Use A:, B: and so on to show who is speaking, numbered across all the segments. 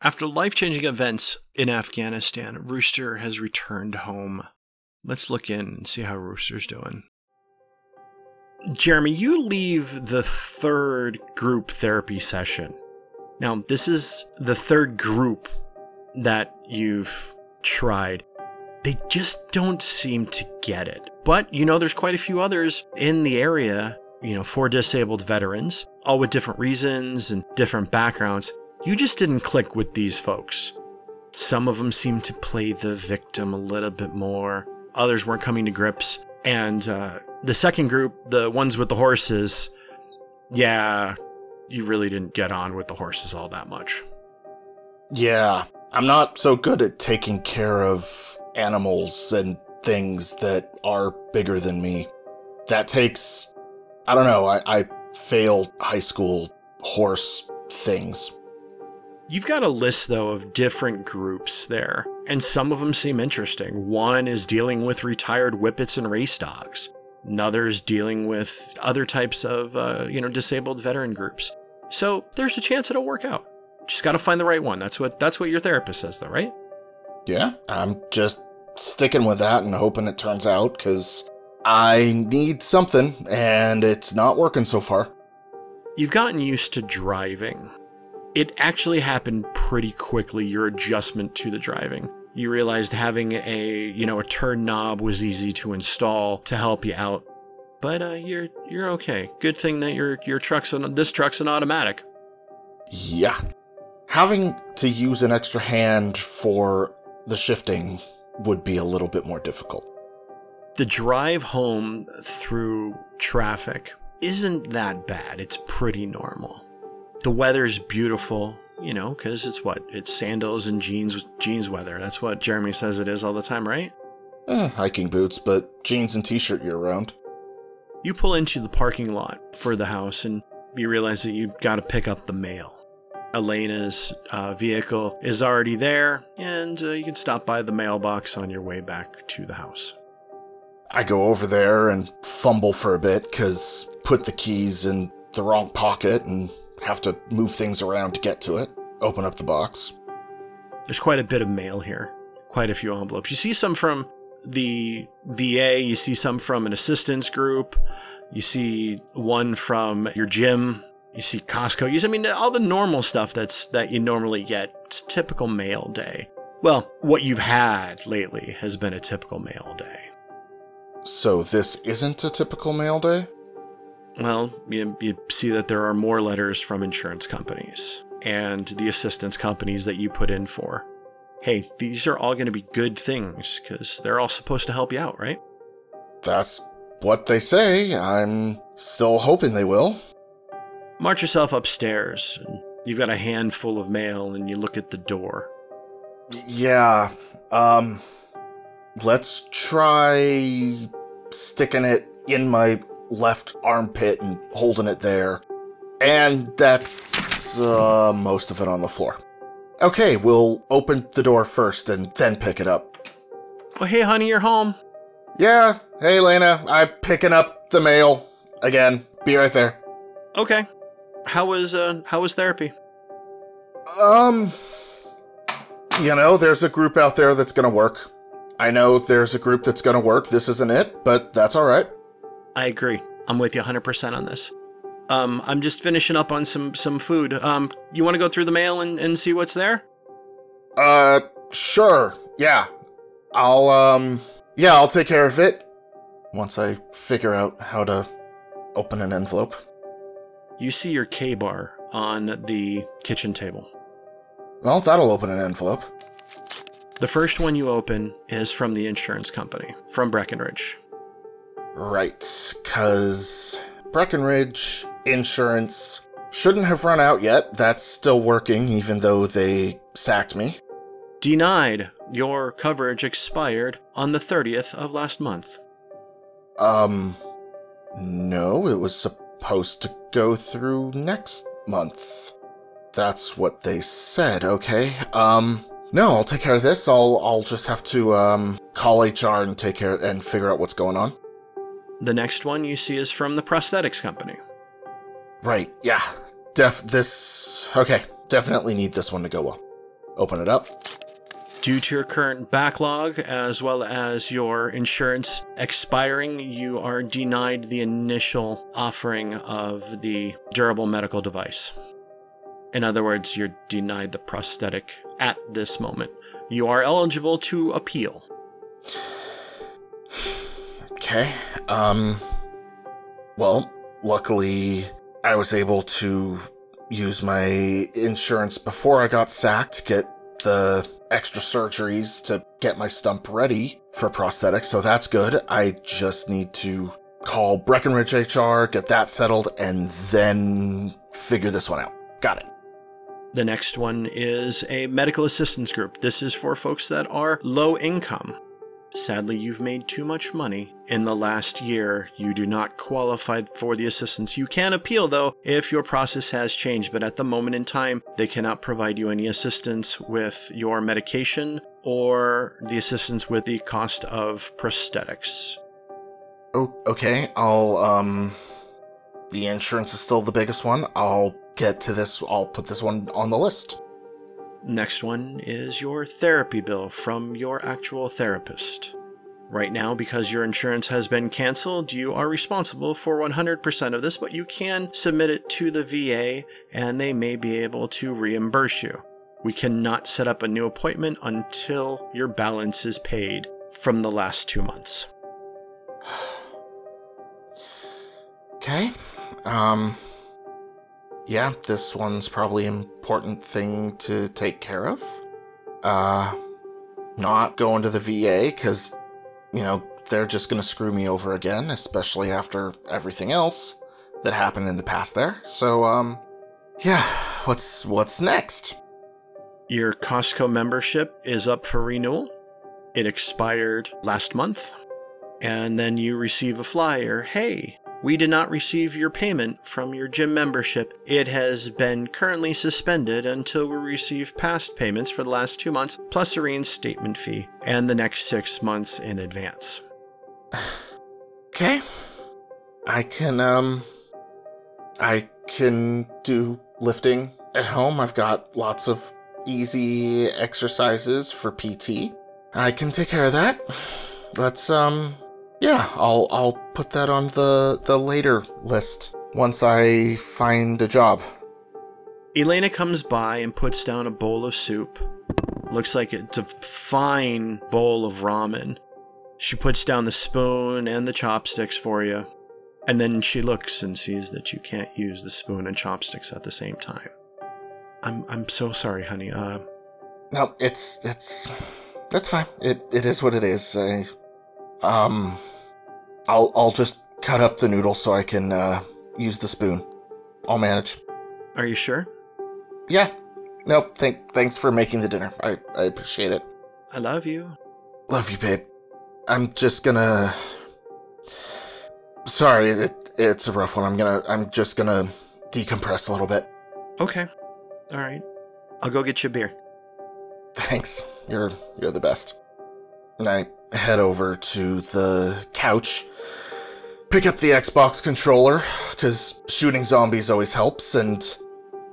A: After life changing events in Afghanistan, Rooster has returned home. Let's look in and see how Rooster's doing. Jeremy, you leave the third group therapy session. Now, this is the third group that you've tried. They just don't seem to get it. But, you know, there's quite a few others in the area, you know, for disabled veterans, all with different reasons and different backgrounds. You just didn't click with these folks. Some of them seemed to play the victim a little bit more, others weren't coming to grips. And uh, the second group, the ones with the horses, yeah, you really didn't get on with the horses all that much.
B: Yeah, I'm not so good at taking care of animals and things that are bigger than me. That takes, I don't know, I, I failed high school horse things.
A: You've got a list, though, of different groups there, and some of them seem interesting. One is dealing with retired whippets and race dogs. Another's dealing with other types of, uh, you know, disabled veteran groups. So there's a chance it'll work out. Just got to find the right one. That's what that's what your therapist says, though, right?
B: Yeah, I'm just sticking with that and hoping it turns out because I need something and it's not working so far.
A: You've gotten used to driving. It actually happened pretty quickly, your adjustment to the driving. You realized having a, you know, a turn knob was easy to install to help you out. But uh, you're you're okay. Good thing that your your truck's an, this truck's an automatic.
B: Yeah. Having to use an extra hand for the shifting would be a little bit more difficult.
A: The drive home through traffic isn't that bad. It's pretty normal. The weather's beautiful, you know, because it's what? It's sandals and jeans jeans weather. That's what Jeremy says it is all the time, right?
B: Eh, hiking boots, but jeans and t-shirt year round.
A: You pull into the parking lot for the house and you realize that you've got to pick up the mail. Elena's uh, vehicle is already there, and uh, you can stop by the mailbox on your way back to the house.
B: I go over there and fumble for a bit because put the keys in the wrong pocket and have to move things around to get to it. Open up the box.
A: There's quite a bit of mail here, quite a few envelopes. You see some from the VA, you see some from an assistance group, you see one from your gym, you see Costco. You see, I mean, all the normal stuff that's that you normally get. It's typical mail day. Well, what you've had lately has been a typical mail day.
B: So this isn't a typical mail day?
A: Well, you, you see that there are more letters from insurance companies and the assistance companies that you put in for. Hey, these are all going to be good things because they're all supposed to help you out, right?
B: That's what they say. I'm still hoping they will.
A: March yourself upstairs. And you've got a handful of mail and you look at the door.
B: Yeah. Um let's try sticking it in my left armpit and holding it there. And that's uh, most of it on the floor. Okay, we'll open the door first and then pick it up.
A: Oh, hey, honey, you're home.
B: Yeah, hey, Lena, I'm picking up the mail again. Be right there.
A: Okay. How was uh how was therapy?
B: Um, you know, there's a group out there that's gonna work. I know there's a group that's gonna work. This isn't it, but that's all right.
A: I agree. I'm with you 100% on this. Um, I'm just finishing up on some some food. Um, you want to go through the mail and, and see what's there?
B: Uh, sure. Yeah. I'll, um, yeah, I'll take care of it once I figure out how to open an envelope.
A: You see your KA-BAR on the kitchen table.
B: Well, that'll open an envelope.
A: The first one you open is from the insurance company, from Breckenridge.
B: Right, because Breckenridge insurance shouldn't have run out yet. That's still working, even though they sacked me.
A: Denied. Your coverage expired on the 30th of last month.
B: Um, no, it was supposed to go through next month. That's what they said, okay. Um, no, I'll take care of this. I'll I'll just have to um call HR and take care and figure out what's going on.
A: The next one you see is from the prosthetics company.
B: Right, yeah. Def this okay. Definitely need this one to go well. open it up.
A: Due to your current backlog as well as your insurance expiring, you are denied the initial offering of the durable medical device. In other words, you're denied the prosthetic at this moment. You are eligible to appeal.
B: Okay. Um well, luckily I was able to use my insurance before I got sacked to get the extra surgeries to get my stump ready for prosthetics, so that's good. I just need to call Breckenridge HR, get that settled, and then figure this one out. Got it.
A: The next one is a medical assistance group. This is for folks that are low income. Sadly, you've made too much money. In the last year, you do not qualify for the assistance. You can appeal, though, if your process has changed, but at the moment in time, they cannot provide you any assistance with your medication or the assistance with the cost of prosthetics.
B: Oh, okay. I'll, um, the insurance is still the biggest one. I'll get to this. I'll put this one on the list.
A: Next one is your therapy bill from your actual therapist. Right now, because your insurance has been canceled, you are responsible for 100% of this, but you can submit it to the VA and they may be able to reimburse you. We cannot set up a new appointment until your balance is paid from the last two months.
B: Okay. Um, yeah, this one's probably an important thing to take care of. Uh, not going to the VA because, you know, they're just going to screw me over again, especially after everything else that happened in the past there. So, um, yeah, what's what's next?
A: Your Costco membership is up for renewal. It expired last month. And then you receive a flyer. Hey, we did not receive your payment from your gym membership. It has been currently suspended until we receive past payments for the last two months, plus a reinstatement fee, and the next six months in advance.
B: Okay. I can, um, I can do lifting at home. I've got lots of easy exercises for PT. I can take care of that. Let's, um, yeah, I'll I'll put that on the the later list once I find a job.
A: Elena comes by and puts down a bowl of soup. Looks like it's a fine bowl of ramen. She puts down the spoon and the chopsticks for you. And then she looks and sees that you can't use the spoon and chopsticks at the same time. I'm I'm so sorry, honey. Uh
B: No, it's it's that's fine. It it is what it is. I um, I'll I'll just cut up the noodle so I can uh, use the spoon. I'll manage.
A: Are you sure?
B: Yeah. Nope. Thank thanks for making the dinner. I I appreciate it.
A: I love you.
B: Love you, babe. I'm just gonna. Sorry, it, it's a rough one. I'm gonna. I'm just gonna decompress a little bit.
A: Okay. All right. I'll go get you a beer.
B: Thanks. You're you're the best. And I head over to the couch, pick up the Xbox controller, because shooting zombies always helps, and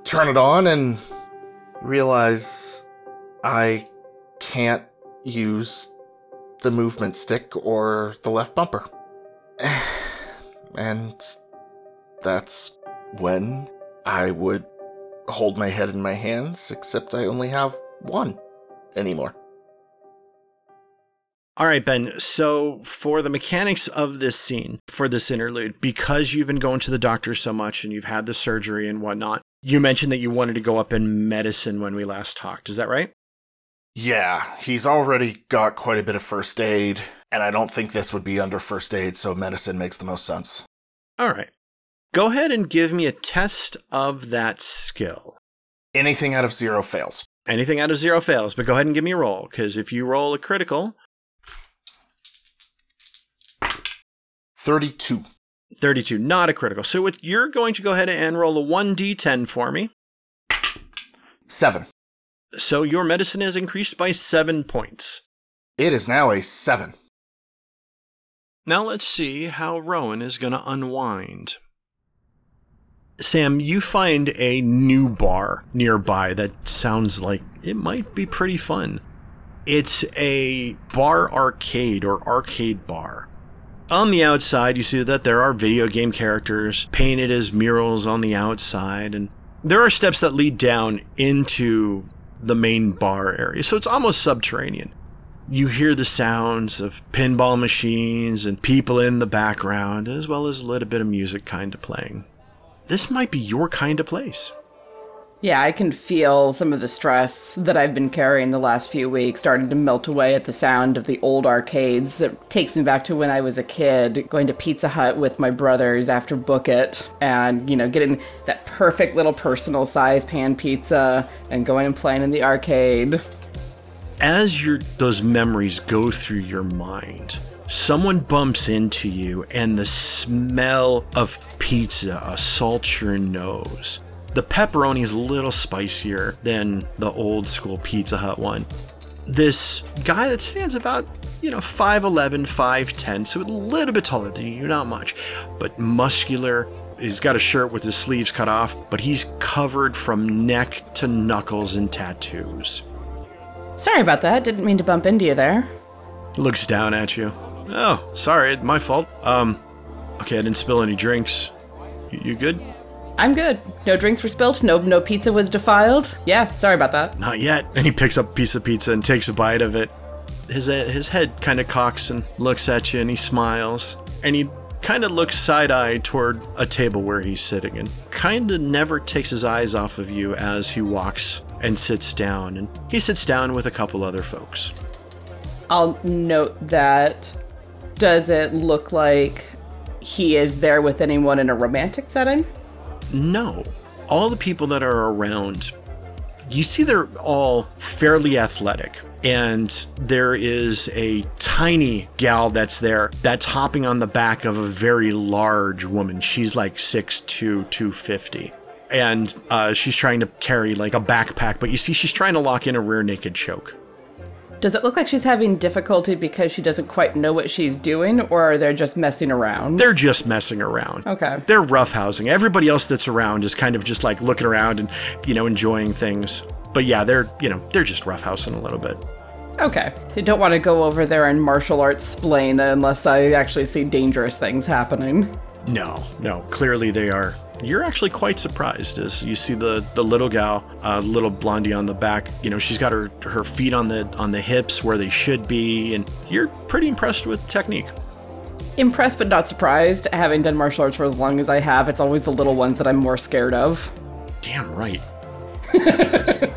B: turn it on and realize I can't use the movement stick or the left bumper. and that's when I would hold my head in my hands, except I only have one anymore.
A: All right, Ben. So, for the mechanics of this scene, for this interlude, because you've been going to the doctor so much and you've had the surgery and whatnot, you mentioned that you wanted to go up in medicine when we last talked. Is that right?
B: Yeah, he's already got quite a bit of first aid, and I don't think this would be under first aid, so medicine makes the most sense.
A: All right. Go ahead and give me a test of that skill.
B: Anything out of zero fails.
A: Anything out of zero fails, but go ahead and give me a roll, because if you roll a critical,
B: 32.
A: 32, not a critical. So what, you're going to go ahead and roll a 1d10 for me.
B: 7.
A: So your medicine has increased by 7 points.
B: It is now a 7.
A: Now let's see how Rowan is going to unwind. Sam, you find a new bar nearby that sounds like it might be pretty fun. It's a bar arcade or arcade bar. On the outside, you see that there are video game characters painted as murals on the outside, and there are steps that lead down into the main bar area, so it's almost subterranean. You hear the sounds of pinball machines and people in the background, as well as a little bit of music kind of playing this might be your kind of place.
C: Yeah, I can feel some of the stress that I've been carrying the last few weeks starting to melt away at the sound of the old arcades. It takes me back to when I was a kid, going to Pizza Hut with my brothers after Book It, and, you know, getting that perfect little personal size pan pizza and going and playing in the arcade.
A: As your those memories go through your mind, someone bumps into you and the smell of pizza assaults your nose. The pepperoni is a little spicier than the old school Pizza Hut one. This guy that stands about, you know, 5'11, 5'10, so a little bit taller than you, not much, but muscular. He's got a shirt with his sleeves cut off, but he's covered from neck to knuckles in tattoos.
C: Sorry about that. Didn't mean to bump into you there.
A: Looks down at you. Oh, sorry, my fault. Um, okay, I didn't spill any drinks. You, you good?
C: I'm good. No drinks were spilled. No, no pizza was defiled. Yeah, sorry about that.
A: Not yet. And he picks up a piece of pizza and takes a bite of it. His uh, his head kind of cocks and looks at you, and he smiles, and he kind of looks side eye toward a table where he's sitting, and kind of never takes his eyes off of you as he walks and sits down. And he sits down with a couple other folks.
C: I'll note that does it look like he is there with anyone in a romantic setting?
A: No. All the people that are around, you see they're all fairly athletic. And there is a tiny gal that's there that's hopping on the back of a very large woman. She's like 6'2, 250 and uh, she's trying to carry like a backpack, but you see she's trying to lock in a rear naked choke.
C: Does it look like she's having difficulty because she doesn't quite know what she's doing, or are they just messing around?
A: They're just messing around.
C: Okay.
A: They're roughhousing. Everybody else that's around is kind of just like looking around and, you know, enjoying things. But yeah, they're, you know, they're just roughhousing a little bit.
C: Okay. I don't want to go over there and martial arts splain unless I actually see dangerous things happening.
A: No, no. Clearly they are you're actually quite surprised as you see the the little gal, uh, little blondie on the back. You know, she's got her her feet on the on the hips where they should be, and you're pretty impressed with technique.
C: Impressed but not surprised. Having done martial arts for as long as I have, it's always the little ones that I'm more scared of.
A: Damn right.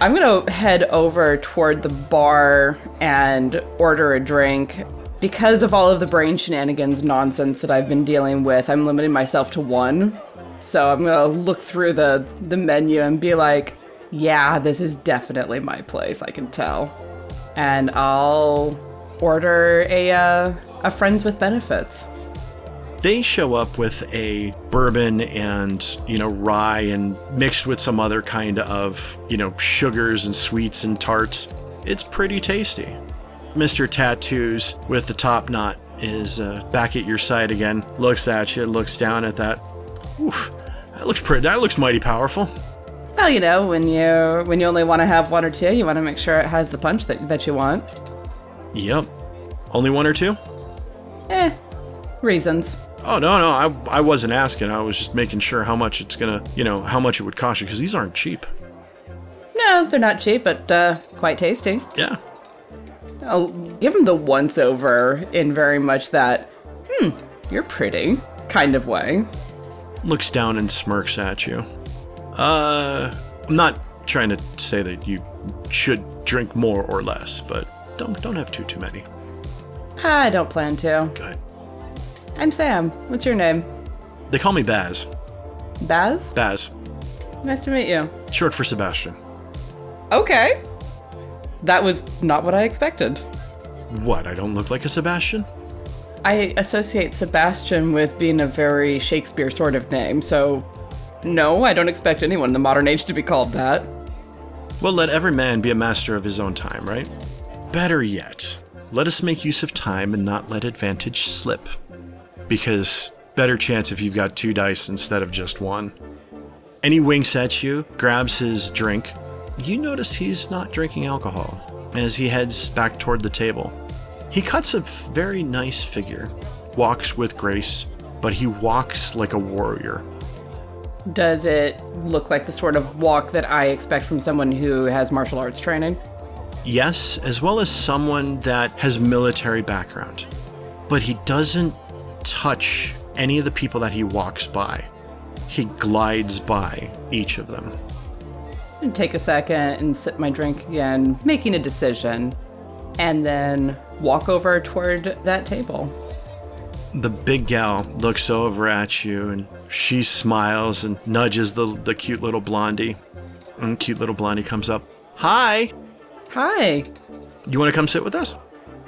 C: I'm gonna head over toward the bar and order a drink because of all of the brain shenanigans nonsense that I've been dealing with, I'm limiting myself to one. So I'm gonna look through the the menu and be like, yeah, this is definitely my place. I can tell, and I'll order a uh, a friends with benefits.
A: They show up with a bourbon and you know rye and mixed with some other kind of you know sugars and sweets and tarts. It's pretty tasty. Mr. Tattoos with the top knot is uh, back at your side again. Looks at you, looks down at that. Oof, that looks pretty. That looks mighty powerful.
C: Well, you know, when you when you only want to have one or two, you want to make sure it has the punch that that you want.
A: Yep. Only one or two?
C: Eh, reasons.
A: Oh no, no, I I wasn't asking. I was just making sure how much it's gonna, you know, how much it would cost you because these aren't cheap.
C: No, they're not cheap, but uh, quite tasty.
A: Yeah,
C: I'll give him the once over in very much that, hmm, you're pretty kind of way.
A: Looks down and smirks at you. Uh, I'm not trying to say that you should drink more or less, but don't don't have too too many.
C: I don't plan to.
A: Good.
C: I'm Sam. What's your name?
A: They call me Baz.
C: Baz?
A: Baz.
C: Nice to meet you.
A: Short for Sebastian.
C: Okay. That was not what I expected.
A: What? I don't look like a Sebastian?
C: I associate Sebastian with being a very Shakespeare sort of name, so no, I don't expect anyone in the modern age to be called that.
A: Well, let every man be a master of his own time, right? Better yet, let us make use of time and not let advantage slip. Because better chance if you've got two dice instead of just one. And he winks at you, grabs his drink. You notice he's not drinking alcohol as he heads back toward the table. He cuts a very nice figure, walks with grace, but he walks like a warrior.
C: Does it look like the sort of walk that I expect from someone who has martial arts training?
A: Yes, as well as someone that has military background. But he doesn't touch any of the people that he walks by. He glides by each of them.
C: And take a second and sip my drink again, making a decision, and then walk over toward that table.
A: The big gal looks over at you and she smiles and nudges the, the cute little blondie. And cute little blondie comes up. Hi!
C: Hi.
A: You want to come sit with us?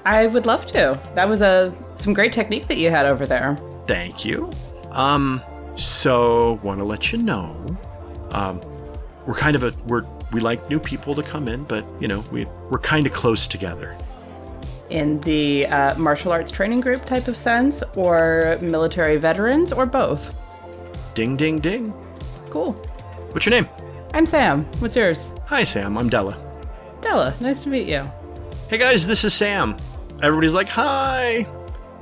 C: I would love to. That was a some great technique that you had over there.
A: Thank you. Um, so want to let you know, um, we're kind of a we're we like new people to come in, but you know we we're kind of close together.
C: In the uh, martial arts training group type of sense, or military veterans, or both.
A: Ding ding ding.
C: Cool.
A: What's your name?
C: I'm Sam. What's yours?
A: Hi Sam, I'm Della.
C: Della. Nice to meet you.
A: Hey guys, this is Sam. Everybody's like, hi.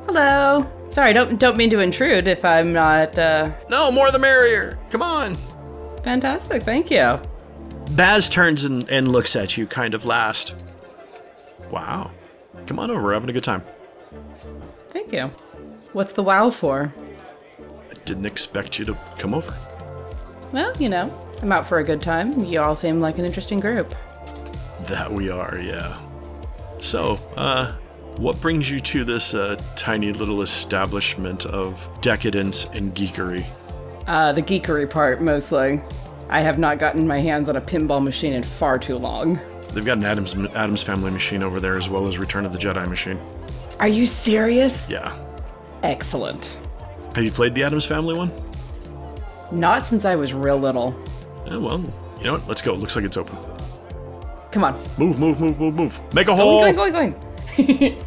C: Hello. Sorry, don't don't mean to intrude if I'm not uh,
A: No, more the merrier. Come on.
C: Fantastic. Thank you.
A: Baz turns and, and looks at you kind of last. Wow. Come on over, we're having a good time.
C: Thank you. What's the wow for?
A: I didn't expect you to come over.
C: Well, you know, I'm out for a good time. You all seem like an interesting group.
A: That we are, yeah. So, uh, what brings you to this uh, tiny little establishment of decadence and geekery?
C: Uh, the geekery part, mostly. I have not gotten my hands on a pinball machine in far too long.
A: They've got an Addams Addams Family machine over there as well as Return of the Jedi machine.
C: Are you serious?
A: Yeah.
C: Excellent.
A: Have you played the Addams Family one?
C: Not since I was real little.
A: Yeah, well, you know what? Let's go. Looks like it's open.
C: Come on.
A: Move, move, move, move, move. Make a hole.
C: Going, going, going, going.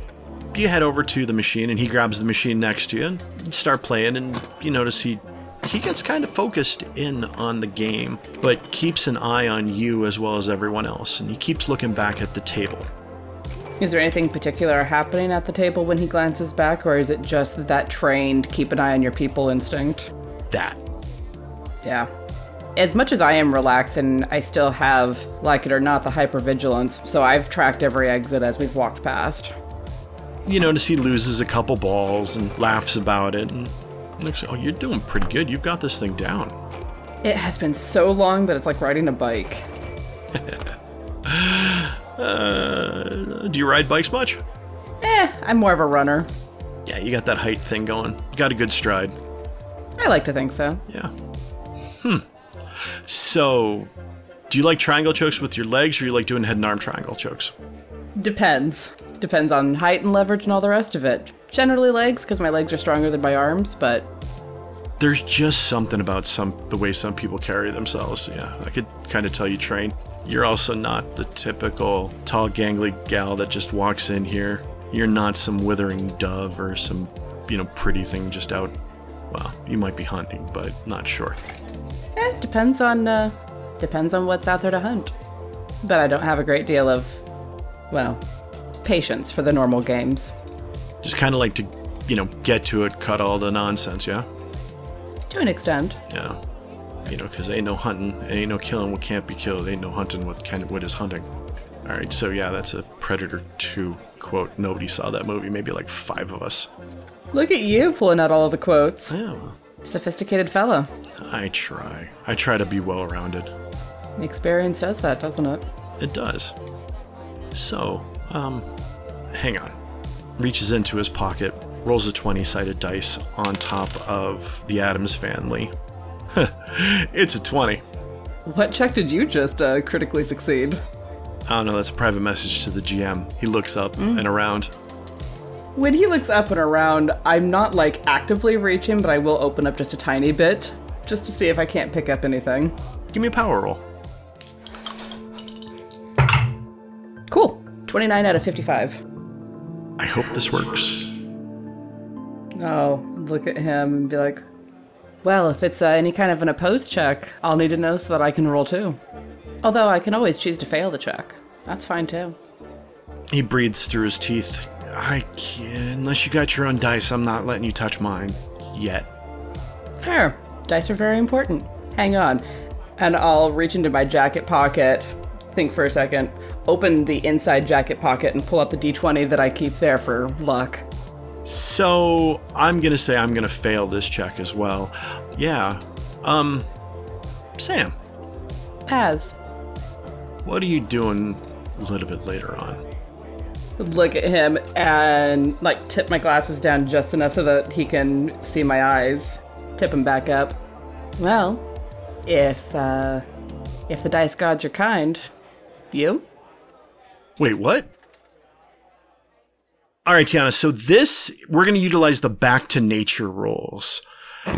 A: You head over to the machine, and he grabs the machine next to you and start playing. And you notice he he gets kind of focused in on the game, but keeps an eye on you as well as everyone else. And he keeps looking back at the table.
C: Is there anything particular happening at the table when he glances back, or is it just that trained keep an eye on your people instinct?
A: That
C: Yeah. As much as I am relaxed and I still have, like it or not, the hypervigilance, so I've tracked every exit as we've walked past.
A: you notice he loses a couple balls and laughs about it. And looks, oh, you're doing pretty good. You've got this thing down.
C: It has been so long that it's like riding a bike.
A: Uh, do you ride bikes much?
C: Eh, I'm more of a runner.
A: Yeah, you got that height thing going. You got a good stride.
C: I like to think so.
A: Yeah. Hmm. So, do you like triangle chokes with your legs, or you like doing head and arm triangle chokes?
C: Depends. Depends on height and leverage and all the rest of it. Generally legs, because my legs are stronger than my arms, but
A: There's just something about some the way some people carry themselves. Yeah, I could kind of tell you train. You're also not the typical tall, gangly gal that just walks in here. You're not some withering dove or some, you know, pretty thing just out. Well, you might be hunting, but not sure.
C: eh, depends on uh, depends on what's out there to hunt. But I don't have a great deal of, well, patience for the normal games.
A: Just kind of like to, you know, get to it, cut all the nonsense. Yeah.
C: To an extent.
A: Yeah. You know, because ain't no hunting, ain't no killing what can't be killed, ain't no hunting what can what is hunting. All right, so yeah, that's a Predator 2 quote. Nobody saw that movie, maybe like five of us.
C: Look at you pulling out all of the quotes.
A: Yeah,
C: Sophisticated fellow.
A: I try. I try to be well rounded.
C: Experience does that, doesn't it?
A: It does. So, um, hang on. Reaches into his pocket, rolls a 20 sided dice on top of the Addams family. it's a 20.
C: What check did you just uh, critically succeed?
A: I don't know, that's a private message to the GM. He looks up and around.
C: When he looks up and around, I'm not like actively reaching, but I will open up just a tiny bit just to see if I can't pick up anything.
A: Give me a power roll.
C: Cool. 29 out of 55.
A: I hope this works.
C: Oh, look at him and be like, well, if it's uh, any kind of an opposed check, I'll need to know so that I can roll too. Although I can always choose to fail the check. That's fine too.
A: He breathes through his teeth. I can't. Unless you got your own dice, I'm not letting you touch mine. Yet.
C: Here, dice are very important. Hang on. And I'll reach into my jacket pocket, think for a second, open the inside jacket pocket, and pull out the d20 that I keep there for luck.
A: So I'm gonna say I'm gonna fail this check as well. Yeah. Um, Sam,
C: Baz,
A: what are you doing a little bit later on?
C: look at him and like tip my glasses down just enough so that he can see my eyes. Tip him back up. Well, if uh, if the dice gods are kind, you.
A: Wait, what? All right, Tiana. So this we're going to utilize the back to nature rules.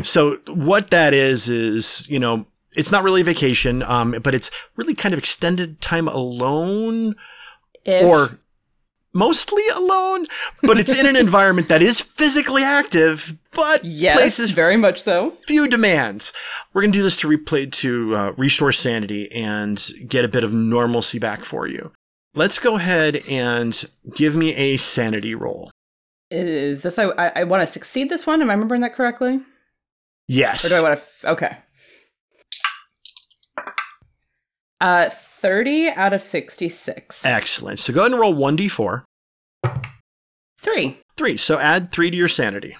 A: So what that is is you know it's not really a vacation, um, but it's really kind of extended time alone
C: If,
A: or mostly alone, but it's in an environment that is physically active, but
C: yes,
A: places
C: very much so.
A: few demands. We're gonna do this to replay to uh, restore sanity and get a bit of normalcy back for you. Let's go ahead and give me a sanity roll.
C: Is this I, I, I want to succeed this one? Am I remembering that correctly?
A: Yes.
C: Or do I want to? F- okay. Uh, thirty out of sixty-six.
A: Excellent. So go ahead and roll one d4.
C: Three.
A: Three. So add three to your sanity.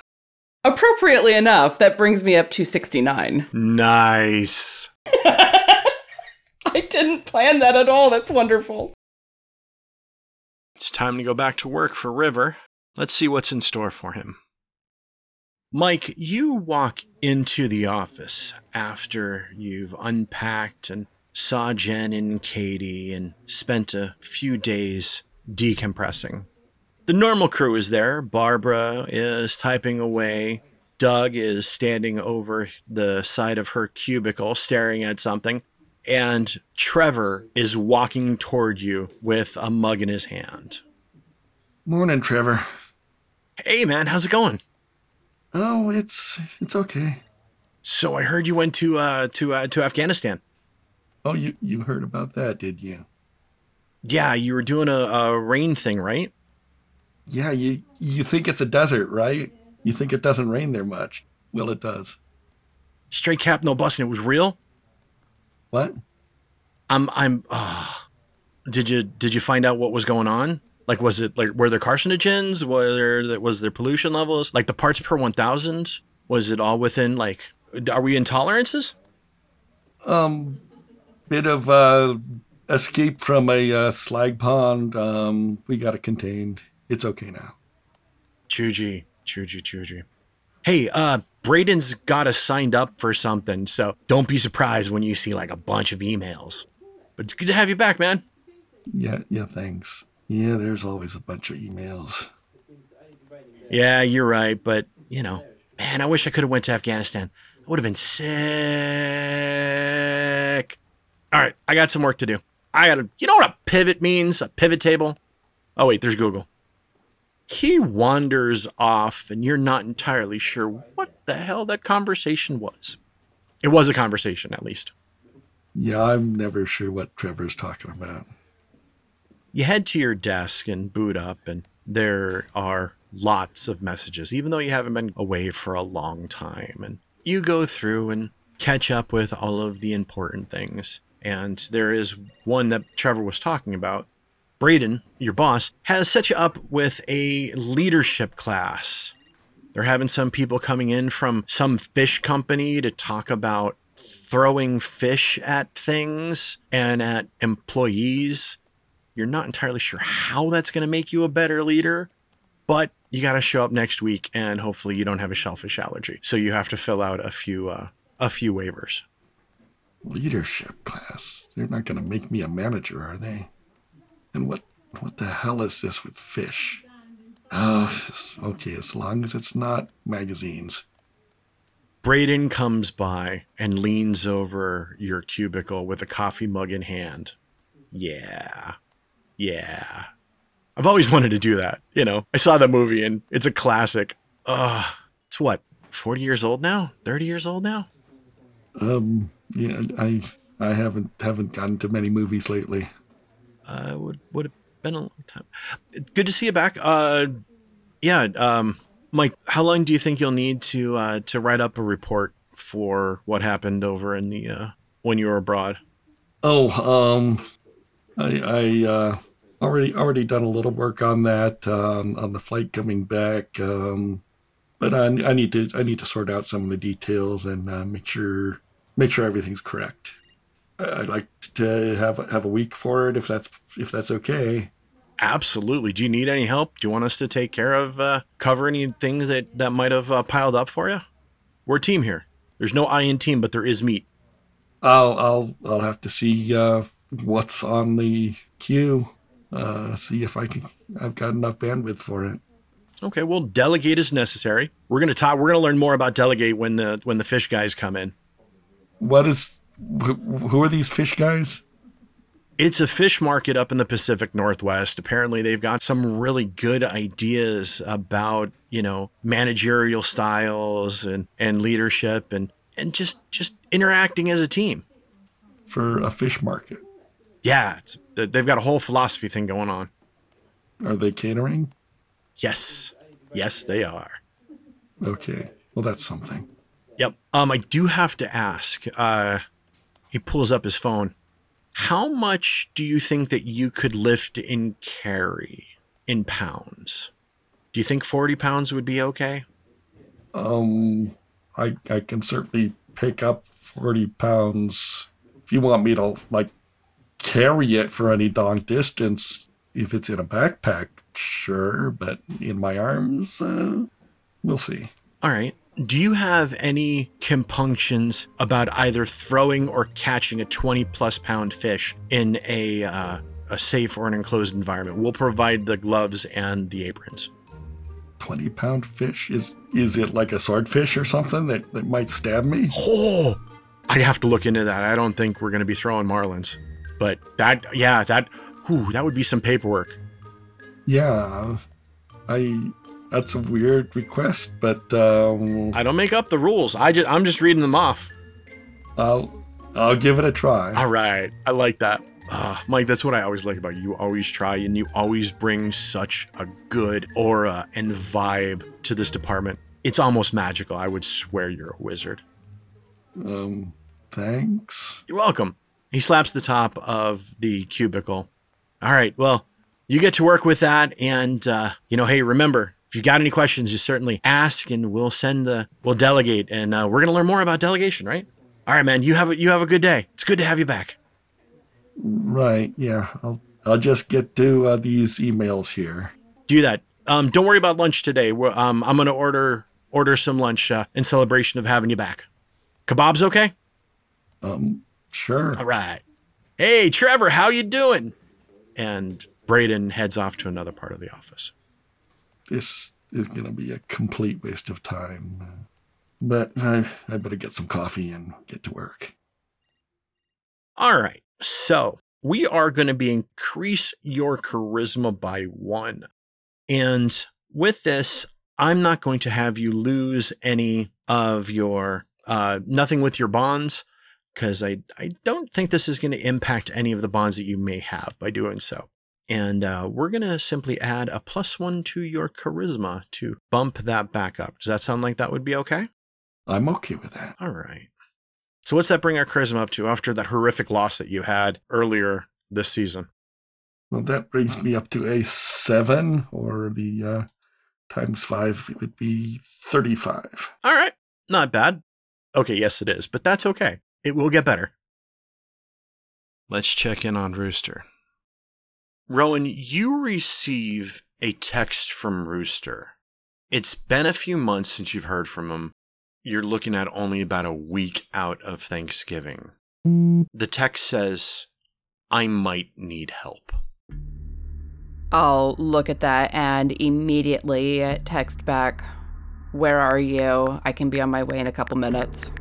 C: Appropriately enough, that brings me up to sixty-nine.
A: Nice.
C: I didn't plan that at all. That's wonderful.
A: It's time to go back to work for River. Let's see what's in store for him. Mike, you walk into the office after you've unpacked and saw Jen and Katie and spent a few days decompressing. The normal crew is there. Barbara is typing away. Doug is standing over the side of her cubicle staring at something. And Trevor is walking toward you with a mug in his hand.
D: Morning, Trevor.
A: Hey man, how's it going?
D: Oh, it's it's okay.
A: So I heard you went to uh to uh, to Afghanistan.
D: Oh, you you heard about that, did you?
A: Yeah, you were doing a, a rain thing, right?
D: Yeah, you you think it's a desert, right? You think it doesn't rain there much. Well, it does.
A: Straight cap, no busting. It was real.
D: What?
A: I'm I'm. Uh, did you did you find out what was going on? Like, was it like were there carcinogens? Were there was there pollution levels? Like the parts per one thousand? Was it all within like? Are we intolerances?
D: Um, bit of uh escape from a uh, slag pond. Um, we got it contained. It's okay now.
A: Chuji, Chuji, Chuji. Hey, uh, Braden's got us signed up for something, so don't be surprised when you see like a bunch of emails. But it's good to have you back, man.
D: Yeah, yeah. Thanks. Yeah, there's always a bunch of emails.
A: Yeah, you're right, but you know, man, I wish I could have went to Afghanistan. I would have been sick. All right, I got some work to do. I got to You know what a pivot means? A pivot table? Oh wait, there's Google. He wanders off and you're not entirely sure what the hell that conversation was. It was a conversation at least.
D: Yeah, I'm never sure what Trevor's talking about.
A: You head to your desk and boot up, and there are lots of messages, even though you haven't been away for a long time. And you go through and catch up with all of the important things. And there is one that Trevor was talking about. Braden, your boss, has set you up with a leadership class. They're having some people coming in from some fish company to talk about throwing fish at things and at employees. You're not entirely sure how that's going to make you a better leader, but you got to show up next week and hopefully you don't have a shellfish allergy. So you have to fill out a few uh, a few waivers.
D: Leadership class. They're not going to make me a manager, are they? And what what the hell is this with fish? Oh, okay, as long as it's not magazines.
A: Braden comes by and leans over your cubicle with a coffee mug in hand. Yeah. Yeah. I've always wanted to do that. You know, I saw that movie and it's a classic. Ugh. It's what? 40 years old now? 30 years old now?
D: Um, yeah, I I haven't haven't gotten to many movies lately.
A: Uh, would would have been a long time. Good to see you back. Uh, yeah. Um, Mike, how long do you think you'll need to uh, to write up a report for what happened over in the uh, when you were abroad?
D: Oh, um, I I uh, already already done a little work on that um, on the flight coming back. Um, but I, I need to I need to sort out some of the details and uh, make sure make sure everything's correct. I'd like to have have a week for it if that's if that's okay.
A: Absolutely. Do you need any help? Do you want us to take care of uh, cover any things that that might have uh, piled up for you? We're a team here. There's no I in team, but there is meat.
D: I'll I'll I'll have to see uh, what's on the queue. Uh, see if I can. I've got enough bandwidth for it.
A: Okay, well, delegate is necessary. We're gonna talk. We're gonna learn more about delegate when the when the fish guys come in.
D: What is? Who, who are these fish guys?
A: It's a fish market up in the Pacific Northwest. Apparently, they've got some really good ideas about you know managerial styles and and leadership and and just just interacting as a team.
D: For a fish market?
A: Yeah, it's, they've got a whole philosophy thing going on.
D: Are they catering?
A: Yes, yes, they are.
D: Okay. Well, that's something.
A: Yep. Um, I do have to ask. Uh, he pulls up his phone. How much do you think that you could lift and carry in pounds? Do you think forty pounds would be okay?
D: Um, I I can certainly pick up forty pounds if you want me to like carry it for any long distance. If it's in a backpack, sure, but in my arms, uh, we'll see.
A: All right. Do you have any compunctions about either throwing or catching a 20 plus pound fish in a, uh, a safe or an enclosed environment? We'll provide the gloves and the aprons.
D: Twenty pound fish is is it like a swordfish or something that, that might stab me?
A: Oh, I have to look into that. I don't think we're going to be throwing marlins, but that, yeah, that, whew, that would be some paperwork.
D: Yeah, I. That's a weird request, but um,
A: I don't make up the rules. I just, I'm just reading them off.
D: I'll I'll give it a try.
A: All right, I like that. Uh, Mike, that's what I always like about you. You always try, and you always bring such a good aura and vibe to this department. It's almost magical. I would swear you're a wizard.
D: Um, thanks.
A: You're welcome. He slaps the top of the cubicle. All right, well, you get to work with that, and uh, you know, hey, remember, if you've got any questions, you certainly ask, and we'll send the, we'll delegate, and uh, we're gonna learn more about delegation, right? All right, man. You have a, you have a good day. It's good to have you back.
D: Right. Yeah. I'll I'll just get to uh, these emails here.
A: Do that. Um, don't worry about lunch today. Um, I'm gonna order order some lunch uh, in celebration of having you back. Kebabs, okay?
D: Um, sure.
A: All right. Hey, Trevor, how you doing? And Braden heads off to another part of the office.
D: This is gonna be a complete waste of time. But I I better get some coffee and get to work.
A: All right. So we are going to be increase your charisma by one. And with this, I'm not going to have you lose any of your, uh, nothing with your bonds, because I, I don't think this is going to impact any of the bonds that you may have by doing so. And uh, we're going to simply add a plus one to your charisma to bump that back up. Does that sound like that would be okay?
D: I'm okay with that.
A: All right. So what's that bring our charisma up to after that horrific loss that you had earlier this season?
D: Well, that brings me up to a seven, or the uh, times five it would be thirty-five.
A: All right. Not bad. Okay, yes it is, but that's okay. It will get better. Let's check in on Rooster. Rowan, you receive a text from Rooster. It's been a few months since you've heard from him. You're looking at only about a week out of Thanksgiving. The text says, I might need help.
C: I'll look at that and immediately text back, Where are you? I can be on my way in a couple minutes.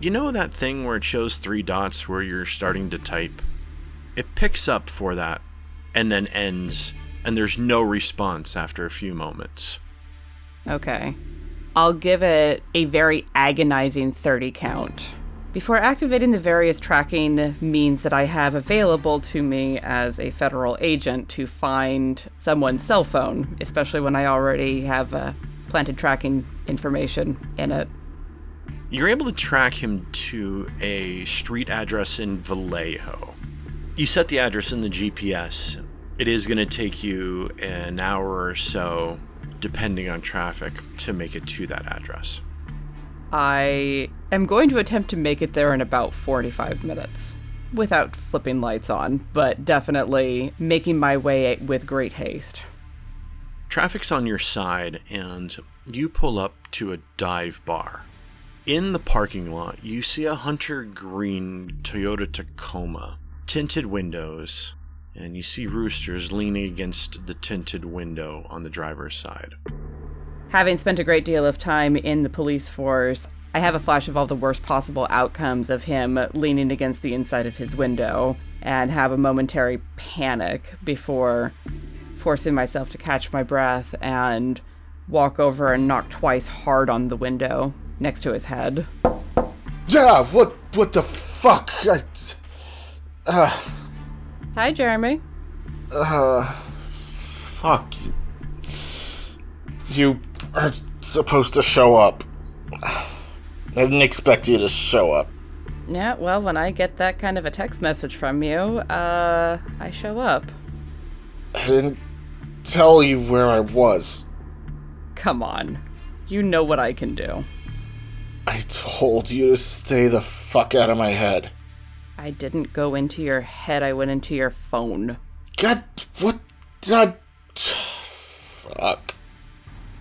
A: You know that thing where it shows three dots where you're starting to type? It picks up for that and then ends, and there's no response after a few moments.
C: Okay. I'll give it a very agonizing 30 count. Before activating the various tracking means that I have available to me as a federal agent to find someone's cell phone, especially when I already have uh, planted tracking information in it.
A: You're able to track him to a street address in Vallejo. You set the address in the GPS. It is going to take you an hour or so, depending on traffic, to make it to that address.
C: I am going to attempt to make it there in about 45 minutes without flipping lights on, but definitely making my way with great haste.
A: Traffic's on your side, and you pull up to a dive bar. In the parking lot, you see a hunter green Toyota Tacoma, tinted windows, and you see roosters leaning against the tinted window on the driver's side.
C: Having spent a great deal of time in the police force, I have a flash of all the worst possible outcomes of him leaning against the inside of his window and have a momentary panic before forcing myself to catch my breath and walk over and knock twice hard on the window next to his head.
B: Yeah, what what the fuck? I, uh,
C: Hi, Jeremy.
B: uh, fuck. You aren't supposed to show up. I didn't expect you to show up.
C: Yeah, well, when I get that kind of a text message from you, uh, I show up.
B: I didn't tell you where I was.
C: Come on. You know what I can do.
B: I told you to stay the fuck out of my head.
C: I didn't go into your head, I went into your phone.
B: God, what? God, fuck.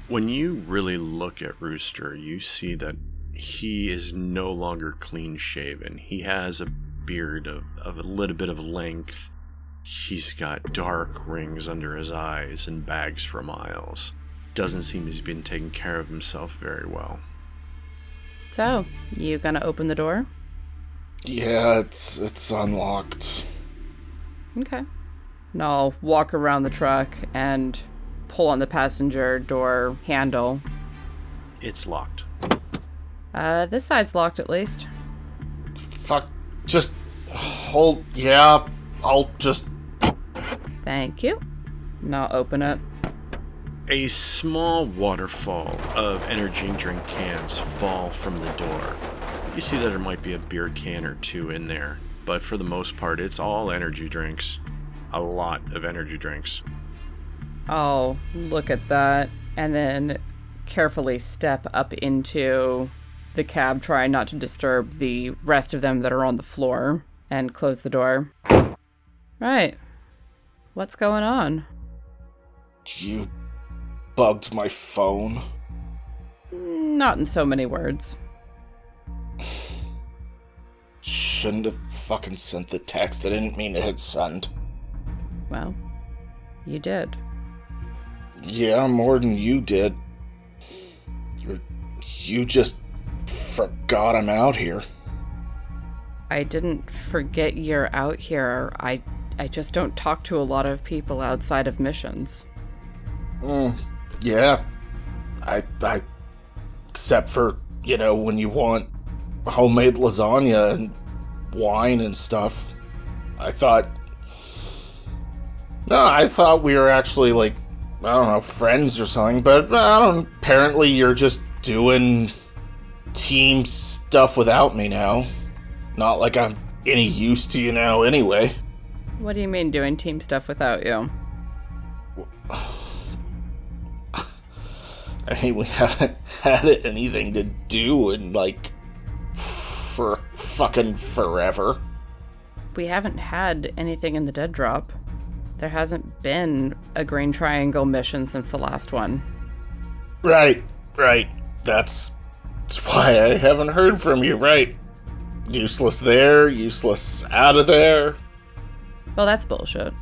A: When you really look at Rooster, you see that he is no longer clean shaven. He has a beard of, of a little bit of length. He's got dark rings under his eyes and bags for miles. Doesn't seem he's been taking care of himself very well.
C: So, you gonna open the door?
B: Yeah, it's it's unlocked.
C: Okay. And I'll walk around the truck and pull on the passenger door handle.
A: It's locked.
C: Uh, this side's locked at least.
B: Fuck. Just hold. Yeah, I'll just.
C: Thank you. And I'll open it.
A: A small waterfall of energy drink cans fall from the door. You see that there might be a beer can or two in there, but for the most part, it's all energy drinks. A lot of energy drinks.
C: I'll look at that and then carefully step up into the cab, trying not to disturb the rest of them that are on the floor, and close the door. Right. What's going on?
B: You bugged my phone.
C: Not in so many words.
B: Shouldn't have fucking sent the text. I didn't mean to hit send.
C: Well, you did.
B: Yeah, more than you did. You just forgot I'm out here.
C: I didn't forget you're out here. I I just don't talk to a lot of people outside of missions.
B: Mm, yeah. I, I, except for, you know, when you want homemade lasagna and wine and stuff. I thought. No, I thought we were actually, like, I don't know, friends or something, but uh, I don't. Apparently, you're just doing team stuff without me now. Not like I'm any use to you now, anyway.
C: What do you mean doing team stuff without you?
B: I mean, we haven't had anything to do in like for fucking forever.
C: We haven't had anything in the dead drop. There hasn't been a Green Triangle mission since the last one.
B: Right, right. That's that's why I haven't heard from you. Right. Useless there, useless out of there.
C: Well, that's bullshit.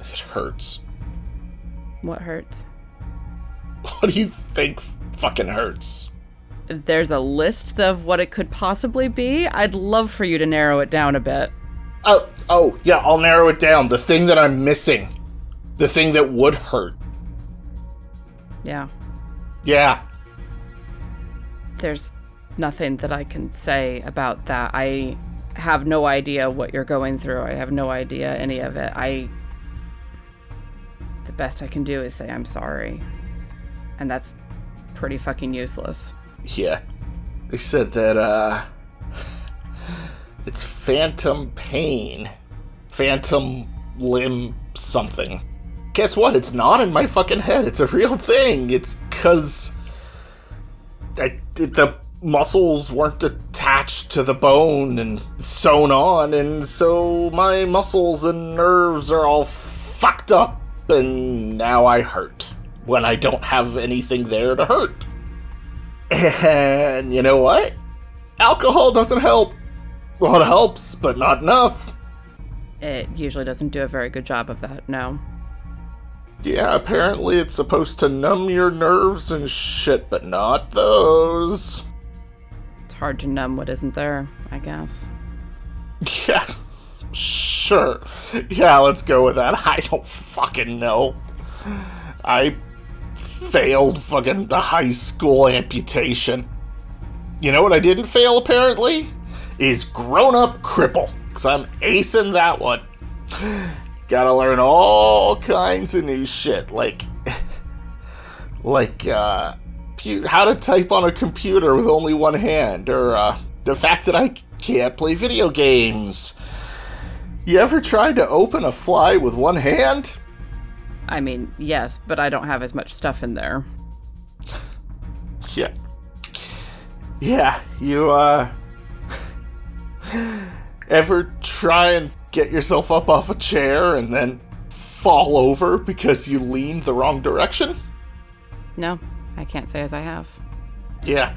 B: It hurts.
C: What hurts?
B: What do you think fucking hurts?
C: There's a list of what it could possibly be. I'd love for you to narrow it down a bit.
B: Oh, oh, yeah, I'll narrow it down. The thing that I'm missing. The thing that would hurt.
C: Yeah.
B: Yeah.
C: There's nothing that I can say about that. I have no idea what you're going through. I have no idea any of it. I. The best I can do is say I'm sorry. And that's pretty fucking useless.
B: Yeah. They said that, uh. It's phantom pain. Phantom limb something. Guess what? It's not in my fucking head. It's a real thing. It's because. The muscles weren't attached to the bone and sewn on, and so my muscles and nerves are all fucked up, and now I hurt when I don't have anything there to hurt. And you know what? Alcohol doesn't help. Well, it helps, but not enough.
C: It usually doesn't do a very good job of that, no.
B: Yeah, apparently it's supposed to numb your nerves and shit, but not those.
C: It's hard to numb what isn't there, I guess.
B: Yeah, sure. Yeah, let's go with that. I don't fucking know. I failed fucking the high school amputation. You know what I didn't fail, apparently? Is grown up cripple. Because I'm acing that one. Gotta learn all kinds of new shit, like. like, uh. How to type on a computer with only one hand, or, uh. The fact that I can't play video games. You ever tried to open a fly with one hand?
C: I mean, yes, but I don't have as much stuff in there.
B: Yeah. Yeah, you, uh. ever try and get yourself up off a chair and then fall over because you leaned the wrong direction?
C: No, I can't say as I have.
B: Yeah.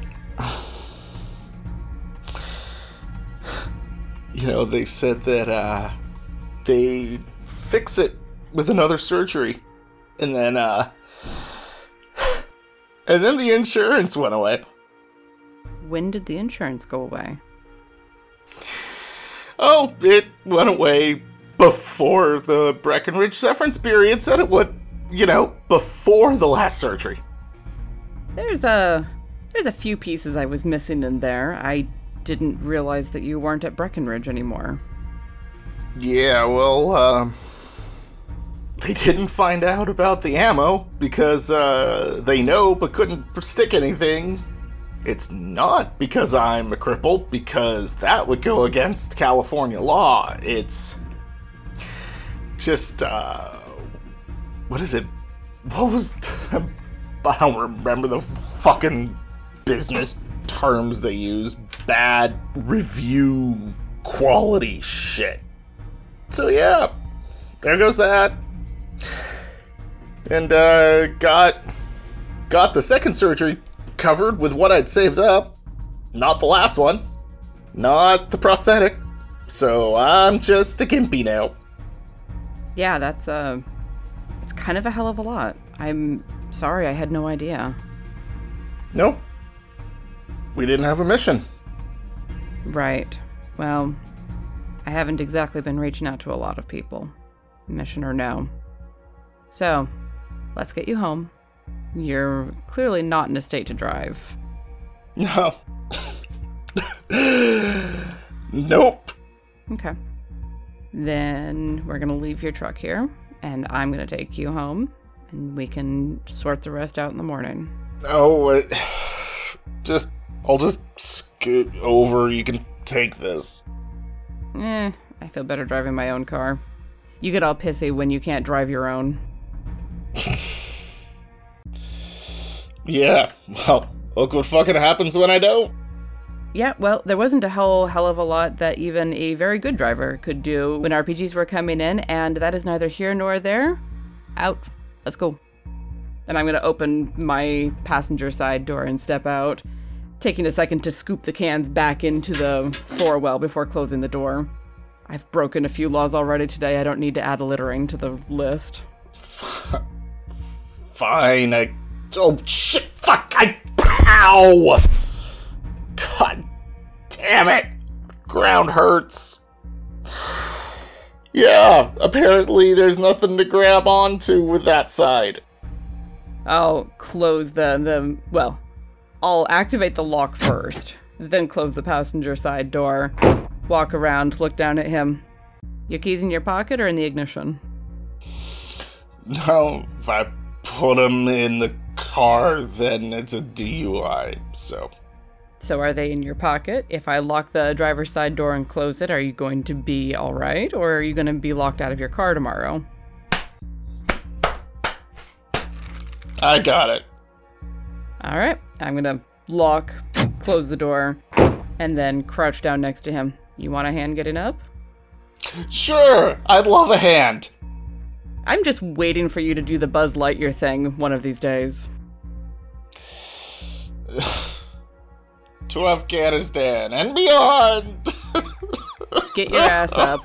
B: You know, they said that, uh. They fix it with another surgery. And then, uh. And then the insurance went away.
C: When did the insurance go away?
B: Oh, it went away before the Breckenridge severance period said it would. You know, before the last surgery.
C: There's a there's a few pieces I was missing in there. I didn't realize that you weren't at Breckenridge anymore.
B: Yeah, well, uh, they didn't find out about the ammo because uh, they know but couldn't stick anything. It's not because I'm a cripple, because that would go against California law. It's just, uh, what is it? What was. I don't remember the fucking business terms they use. Bad review quality shit. So yeah, there goes that. And uh got got the second surgery covered with what I'd saved up. Not the last one. Not the prosthetic. So I'm just a gimpy now.
C: Yeah, that's uh it's kind of a hell of a lot. I'm sorry I had no idea.
B: Nope. We didn't have a mission.
C: Right. Well, I haven't exactly been reaching out to a lot of people. Mission or no. So, let's get you home. You're clearly not in a state to drive.
B: No. nope.
C: Okay. Then we're gonna leave your truck here, and I'm gonna take you home, and we can sort the rest out in the morning.
B: Oh, uh, just I'll just scoot over. You can take this.
C: Eh, I feel better driving my own car. You get all pissy when you can't drive your own.
B: Yeah. Well, look what fucking happens when I don't.
C: Yeah, well, there wasn't a whole hell of a lot that even a very good driver could do when RPGs were coming in, and that is neither here nor there. Out. Let's go. And I'm going to open my passenger side door and step out, taking a second to scoop the cans back into the floor well before closing the door. I've broken a few laws already today. I don't need to add littering to the list.
B: Fine. I. Oh shit! Fuck! I. Pow! God damn it! Ground hurts. Yeah. Apparently, there's nothing to grab onto with that side.
C: I'll close the the well, I'll activate the lock first, then close the passenger side door. Walk around, look down at him. Your keys in your pocket or in the ignition?
B: No, I put them in the car, then it's a DUI. So,
C: So are they in your pocket? If I lock the driver's side door and close it, are you going to be all right or are you going to be locked out of your car tomorrow?
B: I got it.
C: All right. I'm going to lock, close the door, and then crouch down next to him. You want a hand getting up?
B: Sure, I'd love a hand.
C: I'm just waiting for you to do the Buzz Lightyear thing one of these days.
B: To Afghanistan and beyond.
C: Get your ass up.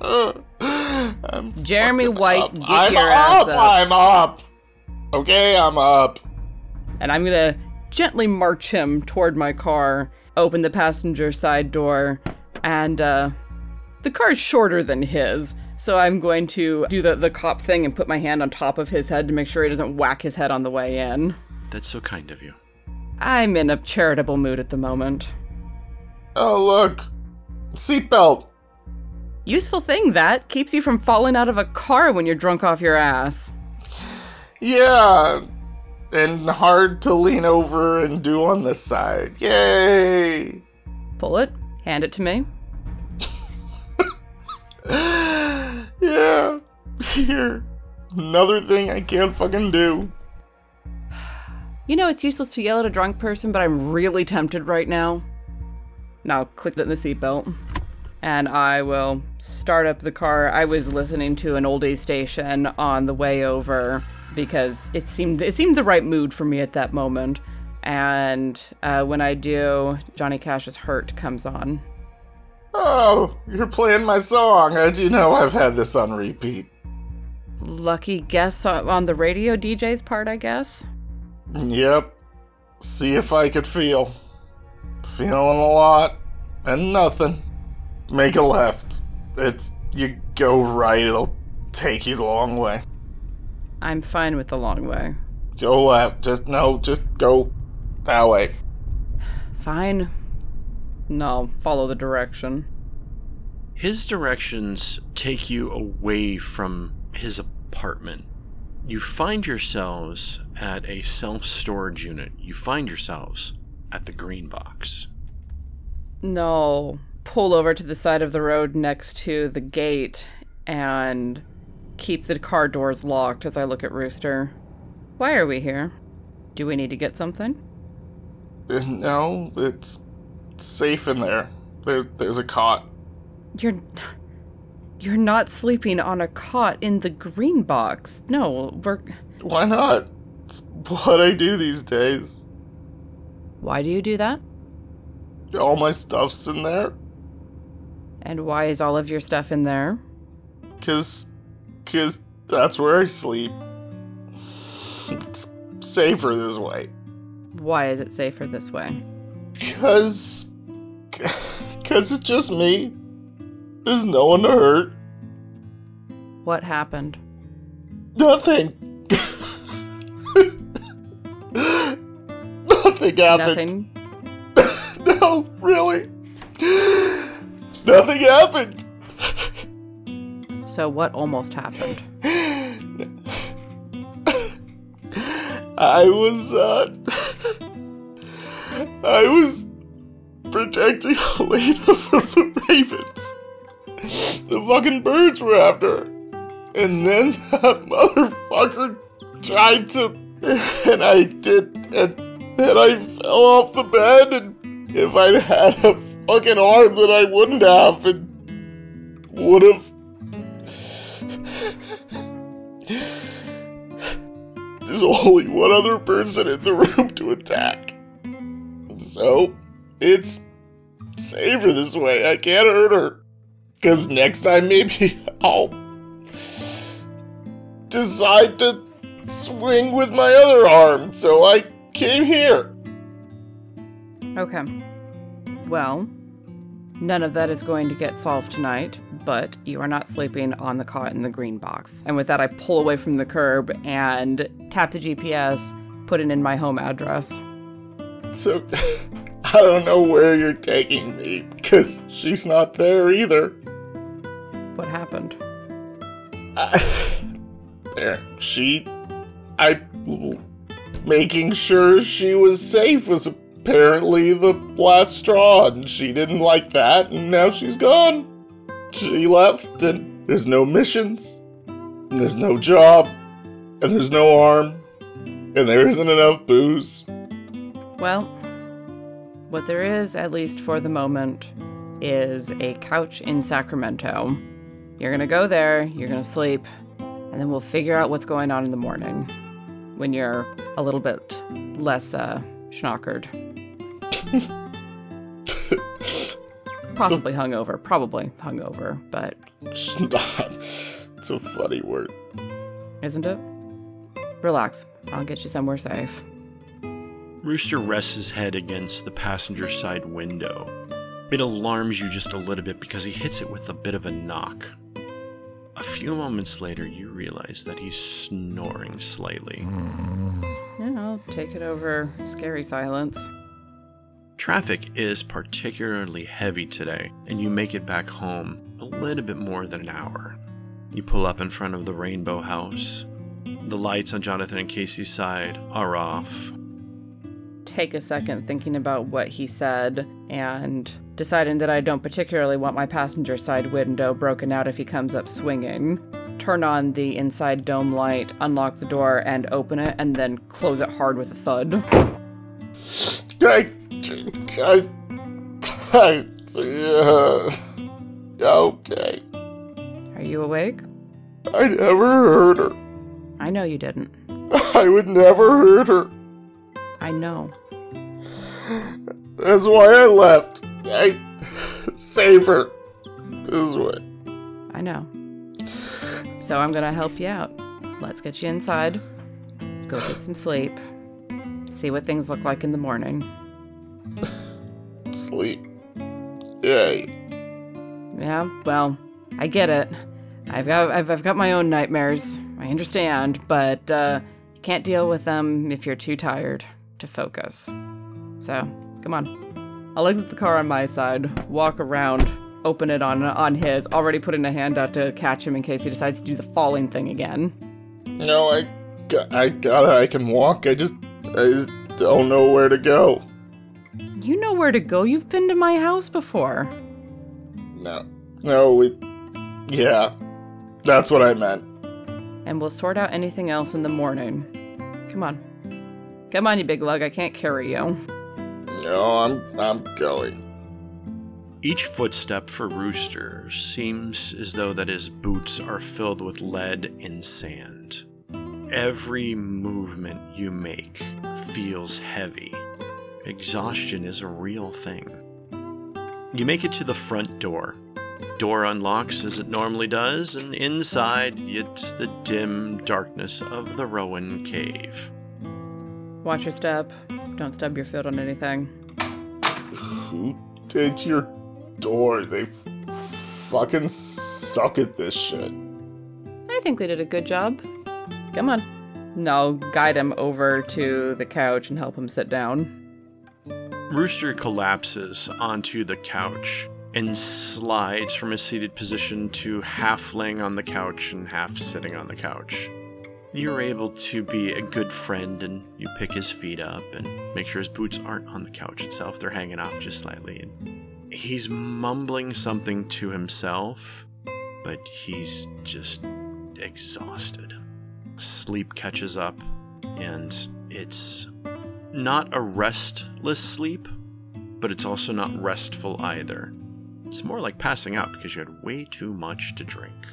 B: I'm
C: Jeremy White,
B: up.
C: get
B: I'm
C: your ass
B: up.
C: up.
B: I'm up. Okay, I'm up.
C: And I'm gonna gently march him toward my car, open the passenger side door, and uh, the car's shorter than his. So I'm going to do the, the cop thing and put my hand on top of his head to make sure he doesn't whack his head on the way in.
A: That's so kind of you.
C: I'm in a charitable mood at the moment.
B: Oh look, seatbelt.
C: Useful thing that keeps you from falling out of a car when you're drunk off your ass.
B: Yeah, and hard to lean over and do on this side. Yay!
C: Pull it, hand it to me.
B: yeah, here. Another thing I can't fucking do.
C: You know, it's useless to yell at a drunk person, but I'm really tempted right now. Now, click the, the seatbelt. And I will start up the car. I was listening to an oldies station on the way over because it seemed it seemed the right mood for me at that moment. And uh, when I do, Johnny Cash's "Hurt" comes on.
B: Oh, you're playing my song. I do know I've had this on repeat.
C: Lucky guess on on the radio DJ's part, I guess.
B: Yep. See if I could feel. Feeling a lot and nothing. Make a left. It's you go right, it'll take you the long way.
C: I'm fine with the long way.
B: Go left. Just no, just go that way.
C: Fine. No, follow the direction.
A: His directions take you away from his apartment. You find yourselves at a self storage unit. You find yourselves at the green box.
C: No. Pull over to the side of the road next to the gate and keep the car doors locked as I look at Rooster. Why are we here? Do we need to get something?
B: Uh, No, it's safe in there. There, there's a cot.
C: You're. You're not sleeping on a cot in the green box. No, we're.
B: Why not? It's what I do these days.
C: Why do you do that?
B: All my stuff's in there.
C: And why is all of your stuff in there?
B: Cause, cause that's where I sleep. It's safer this way.
C: Why is it safer this way?
B: Cause, cause it's just me. There's no one to hurt.
C: What happened?
B: Nothing. Nothing happened.
C: Nothing?
B: No, really. Nothing happened.
C: So, what almost happened?
B: I was, uh. I was protecting Elena from the ravens. The fucking birds were after her. And then that motherfucker tried to. And I did. And then I fell off the bed. And if I'd had a fucking arm that I wouldn't have, it would have. There's only one other person in the room to attack. So, it's safer this way. I can't hurt her. Because next time, maybe I'll decide to swing with my other arm. So I came here.
C: Okay. Well, none of that is going to get solved tonight, but you are not sleeping on the cot in the green box. And with that, I pull away from the curb and tap the GPS, put it in my home address.
B: So, I don't know where you're taking me, because she's not there either.
C: What happened?
B: There, she. I. Making sure she was safe was apparently the last straw, and she didn't like that, and now she's gone. She left, and there's no missions, and there's no job, and there's no arm, and there isn't enough booze.
C: Well, what there is, at least for the moment, is a couch in Sacramento. You're gonna go there, you're gonna sleep, and then we'll figure out what's going on in the morning when you're a little bit less uh, schnockered. Possibly hungover, probably hungover, but.
B: It's a funny word.
C: isn't it? Relax, I'll get you somewhere safe.
A: Rooster rests his head against the passenger side window. It alarms you just a little bit because he hits it with a bit of a knock. A few moments later, you realize that he's snoring slightly.
C: Yeah, I'll take it over scary silence.
A: Traffic is particularly heavy today, and you make it back home a little bit more than an hour. You pull up in front of the Rainbow House. The lights on Jonathan and Casey's side are off.
C: Take a second thinking about what he said and deciding that I don't particularly want my passenger side window broken out if he comes up swinging. Turn on the inside dome light, unlock the door, and open it, and then close it hard with a thud.
B: I, I, I, uh, okay.
C: Are you awake?
B: I never hurt her.
C: I know you didn't.
B: I would never hurt her.
C: I know.
B: That's why I left. I save her. This way.
C: I know. So I'm gonna help you out. Let's get you inside. Go get some sleep. See what things look like in the morning.
B: Sleep. Yay.
C: Yeah, well, I get it. I've got I've, I've got my own nightmares. I understand, but uh, you can't deal with them if you're too tired to focus. So, come on. I'll exit the car on my side, walk around, open it on on his, already putting a hand out to catch him in case he decides to do the falling thing again.
B: No, I, I got it. I can walk. I just, I just don't know where to go.
C: You know where to go. You've been to my house before.
B: No, no, we, yeah, that's what I meant.
C: And we'll sort out anything else in the morning. Come on. Come on, you big lug. I can't carry you.
B: No, I'm, I'm going.
A: Each footstep for Rooster seems as though that his boots are filled with lead and sand. Every movement you make feels heavy. Exhaustion is a real thing. You make it to the front door. Door unlocks as it normally does, and inside it's the dim darkness of the Rowan Cave.
C: Watch your step. Don't stub your foot on anything.
B: Who did your door? They f- fucking suck at this shit.
C: I think they did a good job. Come on. And I'll guide him over to the couch and help him sit down.
A: Rooster collapses onto the couch and slides from a seated position to half laying on the couch and half sitting on the couch. You're able to be a good friend and you pick his feet up and make sure his boots aren't on the couch itself, they're hanging off just slightly. And he's mumbling something to himself, but he's just exhausted. Sleep catches up, and it's not a restless sleep, but it's also not restful either. It's more like passing out because you had way too much to drink.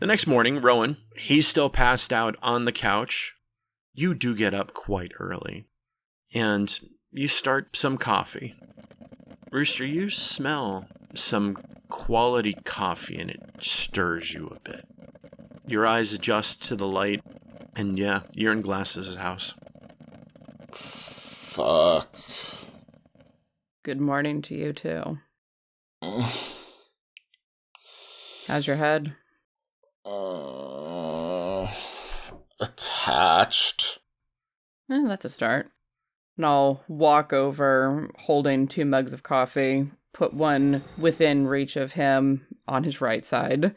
A: The next morning, Rowan, he's still passed out on the couch. You do get up quite early, and you start some coffee. Rooster, you smell some quality coffee, and it stirs you a bit. Your eyes adjust to the light, and yeah, you're in Glass's house.
B: Fuck.
C: Good morning to you, too. How's your head?
B: Uh, attached.
C: Eh, that's a start. And I'll walk over holding two mugs of coffee, put one within reach of him on his right side,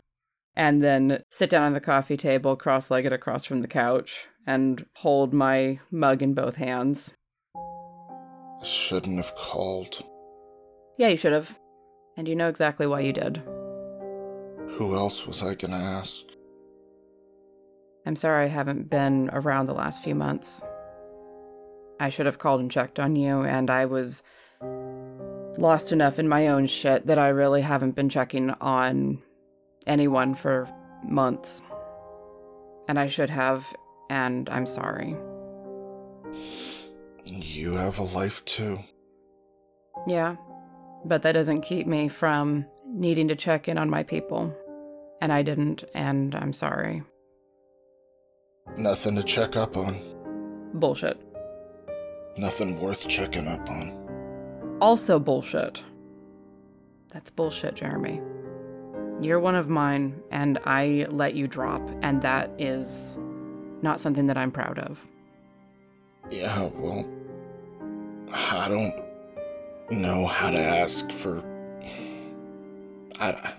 C: and then sit down on the coffee table, cross legged across from the couch, and hold my mug in both hands.
B: I shouldn't have called.
C: Yeah, you should have. And you know exactly why you did.
B: Who else was I gonna ask?
C: I'm sorry I haven't been around the last few months. I should have called and checked on you, and I was lost enough in my own shit that I really haven't been checking on anyone for months. And I should have, and I'm sorry.
B: You have a life too.
C: Yeah, but that doesn't keep me from needing to check in on my people. And I didn't, and I'm sorry.
B: Nothing to check up on.
C: Bullshit.
B: Nothing worth checking up on.
C: Also bullshit. That's bullshit, Jeremy. You're one of mine, and I let you drop, and that is not something that I'm proud of.
B: Yeah, well, I don't know how to ask for. I.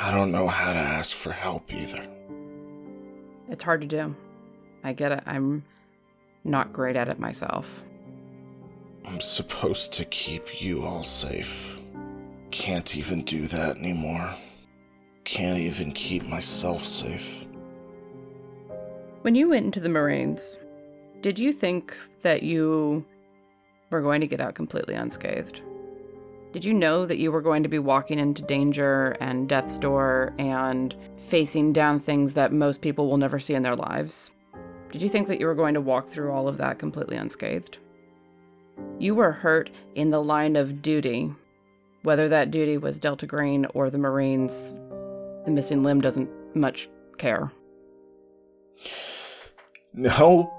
B: I don't know how to ask for help either.
C: It's hard to do. I get it. I'm not great at it myself.
B: I'm supposed to keep you all safe. Can't even do that anymore. Can't even keep myself safe.
C: When you went into the Marines, did you think that you were going to get out completely unscathed? Did you know that you were going to be walking into danger and death's door and facing down things that most people will never see in their lives? Did you think that you were going to walk through all of that completely unscathed? You were hurt in the line of duty. Whether that duty was Delta Green or the Marines, the missing limb doesn't much care.
B: No,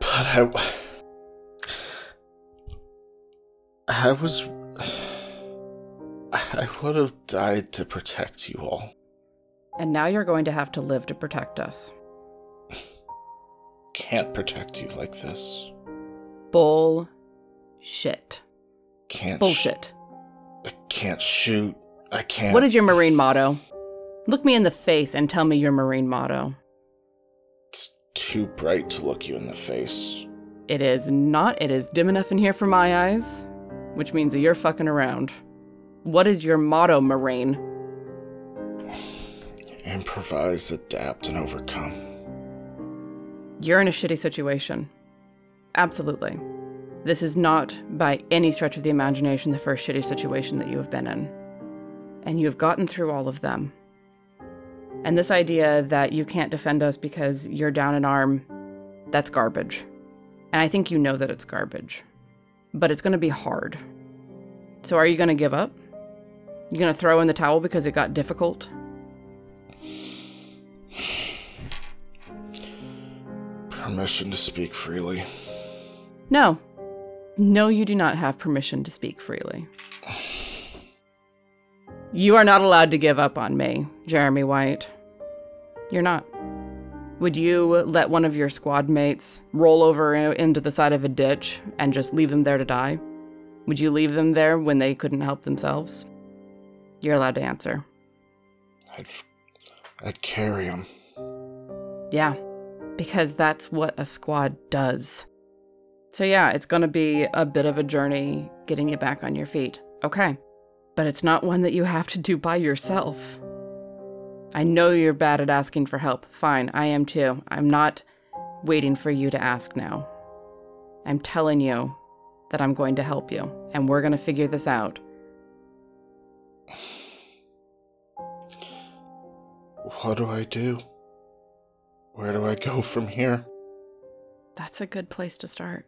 B: but I. I was. I would have died to protect you all.
C: And now you're going to have to live to protect us.
B: Can't protect you like this.
C: Bull shit.
B: Can't. sh-
C: Bullshit.
B: I can't shoot. I can't.
C: What is your Marine motto? Look me in the face and tell me your Marine motto.
B: It's too bright to look you in the face.
C: It is not. It is dim enough in here for my eyes, which means that you're fucking around. What is your motto, Marine?
B: Improvise, adapt, and overcome.
C: You're in a shitty situation. Absolutely. This is not, by any stretch of the imagination, the first shitty situation that you have been in. And you have gotten through all of them. And this idea that you can't defend us because you're down an arm, that's garbage. And I think you know that it's garbage. But it's going to be hard. So are you going to give up? You going to throw in the towel because it got difficult?
B: Permission to speak freely.
C: No. No, you do not have permission to speak freely. You are not allowed to give up on me, Jeremy White. You're not. Would you let one of your squad mates roll over into the side of a ditch and just leave them there to die? Would you leave them there when they couldn't help themselves? You're allowed to answer.
B: I'd, I'd carry him.
C: Yeah, because that's what a squad does. So, yeah, it's going to be a bit of a journey getting you back on your feet. Okay. But it's not one that you have to do by yourself. I know you're bad at asking for help. Fine, I am too. I'm not waiting for you to ask now. I'm telling you that I'm going to help you, and we're going to figure this out.
B: What do I do? Where do I go from here?
C: That's a good place to start.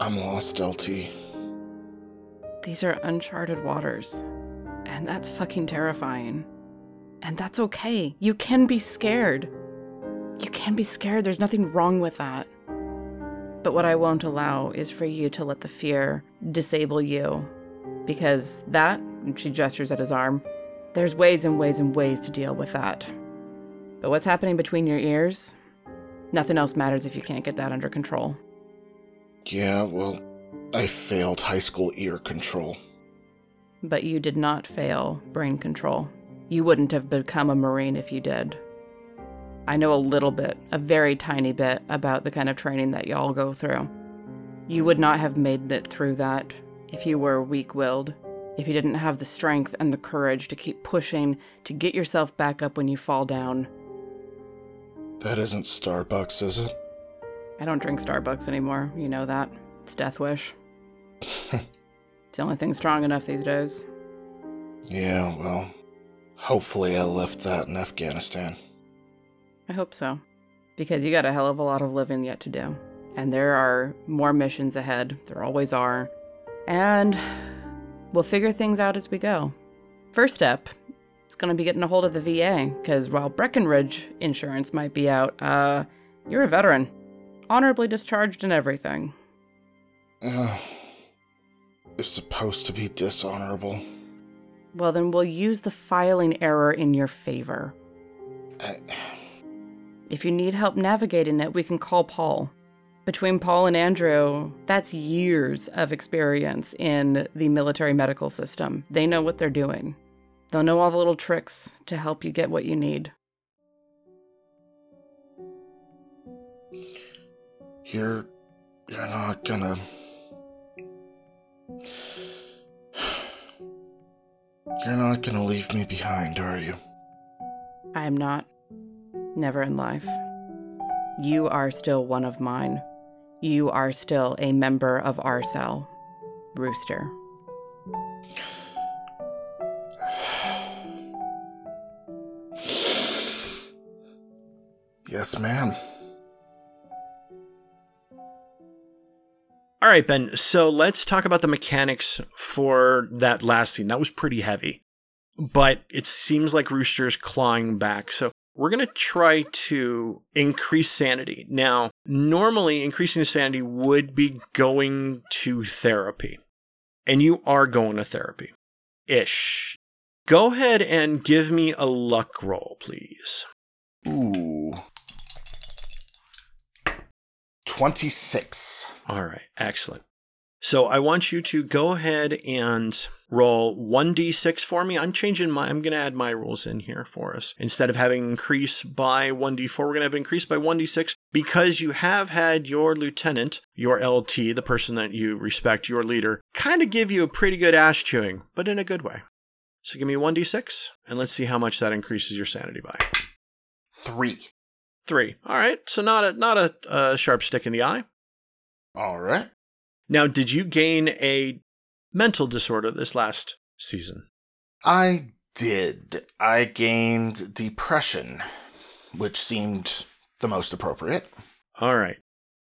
B: I'm lost, LT.
C: These are uncharted waters. And that's fucking terrifying. And that's okay. You can be scared. You can be scared. There's nothing wrong with that. But what I won't allow is for you to let the fear disable you Because that, and she gestures at his arm, there's ways and ways and ways to deal with that. But what's happening between your ears? Nothing else matters if you can't get that under control.
B: Yeah, well, I failed high school ear control.
C: But you did not fail brain control. You wouldn't have become a Marine if you did. I know a little bit, a very tiny bit, about the kind of training that y'all go through. You would not have made it through that if you were weak willed, if you didn't have the strength and the courage to keep pushing to get yourself back up when you fall down.
B: That isn't Starbucks, is it?
C: I don't drink Starbucks anymore, you know that. It's Death Wish. it's the only thing strong enough these days.
B: Yeah, well, hopefully I left that in Afghanistan.
C: I hope so. Because you got a hell of a lot of living yet to do. And there are more missions ahead. There always are. And we'll figure things out as we go. First step is going to be getting a hold of the VA, because while Breckenridge insurance might be out, uh, you're a veteran. Honorably discharged and everything.
B: Uh, it's supposed to be dishonorable.
C: Well, then we'll use the filing error in your favor.
B: I,
C: If you need help navigating it, we can call Paul. Between Paul and Andrew, that's years of experience in the military medical system. They know what they're doing. They'll know all the little tricks to help you get what you need.
B: you're. You're not gonna. You're not gonna leave me behind, are you?
C: I am not. Never in life. You are still one of mine. You are still a member of our cell. Rooster.
B: Yes, ma'am.
A: All right, Ben. So let's talk about the mechanics for that last scene. That was pretty heavy, but it seems like Rooster's clawing back. So we're going to try to increase sanity. Now, normally increasing sanity would be going to therapy, and you are going to therapy ish. Go ahead and give me a luck roll, please.
B: Ooh. 26.
A: All right, excellent. So I want you to go ahead and roll 1d6 for me. I'm changing my, I'm going to add my rules in here for us. Instead of having increase by 1d4, we're going to have increase by 1d6 because you have had your lieutenant, your LT, the person that you respect, your leader, kind of give you a pretty good ash chewing, but in a good way. So give me 1d6 and let's see how much that increases your sanity by.
B: 3.
A: Three. All right. So not a not a, a sharp stick in the eye.
B: All right.
A: Now, did you gain a mental disorder this last season?
B: I did. I gained depression, which seemed the most appropriate.
A: All right.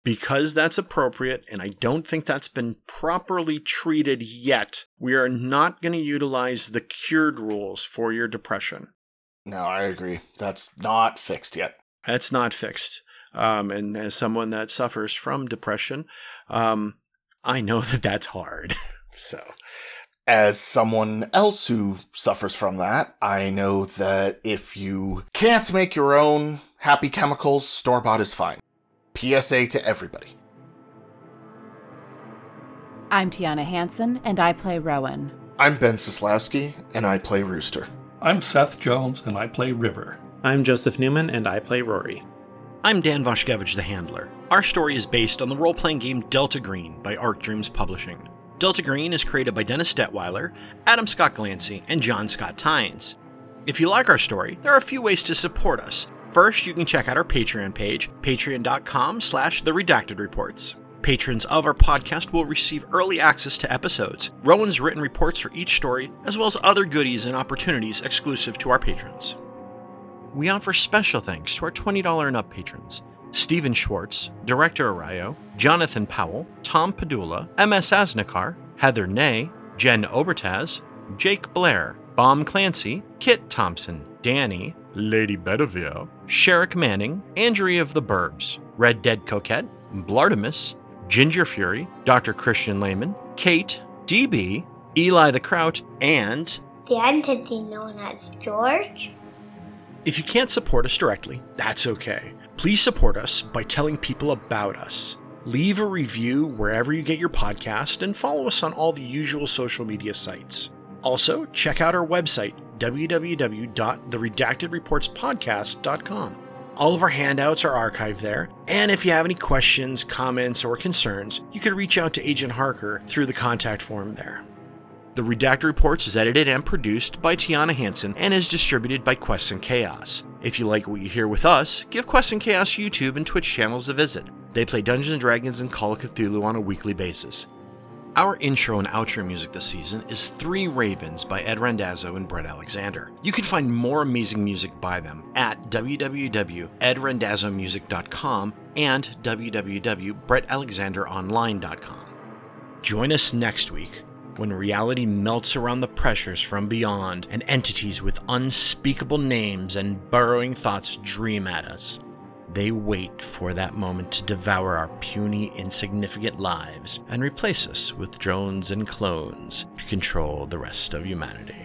A: Because that's appropriate, and I don't think that's been properly treated yet, we are not going to utilize the cured rules for your depression.
B: No, I agree. That's not fixed yet.
A: That's not fixed. Um, and as someone that suffers from depression, um, I know that that's hard. so,
B: As someone else who suffers from that, I know that if you can't make your own happy chemicals, store bought is fine. PSA to everybody.
E: I'm Tiana Hansen, and I play Rowan.
B: I'm Ben Sislowski, and I play Rooster.
D: I'm Seth Jones, and I play River.
F: I'm Joseph Newman, and I play Rory.
A: I'm Dan Vashkevich, the Handler. Our story is based on the role playing game Delta Green by Arc Dreams Publishing. Delta Green is created by Dennis Detwiller, Adam Scott Glancy, and John Scott Tynes. If you like our story, there are a few ways to support us. First, you can check out our Patreon page, patreon.com slash the redacted reports. Patrons of our podcast will receive early access to episodes, Rowan's written reports for each story, as well as other goodies and opportunities exclusive to our patrons. We offer special thanks to our $20 and up patrons Stephen Schwartz, Director Arayo, Jonathan Powell, Tom Padula, MS Asnikar, Heather Ney, Jen Obertaz, Jake Blair, Baum Clancy, Kit Thompson, Danny, Lady Bedivere, Sherrick Manning, Andrea of the Burbs, Red Dead Coquette, Blartimus, Ginger Fury, Dr. Christian Lehman, Kate, DB, Eli the Kraut, and
G: The entity known as George?
A: If you can't support us directly, that's okay. Please support us by telling people about us. Leave a review wherever you get your podcast and follow us on all the usual social media sites. Also, check out our website, www.theredactedreportspodcast.com. All of our handouts are archived there, and if you have any questions, comments, or concerns, you can reach out to Agent Harker through the contact form there. The Redacted Reports is edited and produced by Tiana Hansen and is distributed by Quest and Chaos. If you like what you hear with us, give Quest and Chaos YouTube and Twitch channels a visit. They play Dungeons and Dragons and Call of Cthulhu on a weekly basis. Our intro and outro music this season is Three Ravens by Ed Randazzo and Brett Alexander. You can find more amazing music by them at www.edrandazzomusic.com and www.brettalexanderonline.com. Join us next week when reality melts around the pressures from beyond and entities with unspeakable names and burrowing thoughts dream at us. They wait for that moment to devour our puny, insignificant lives and replace us with drones and clones to control the rest of humanity.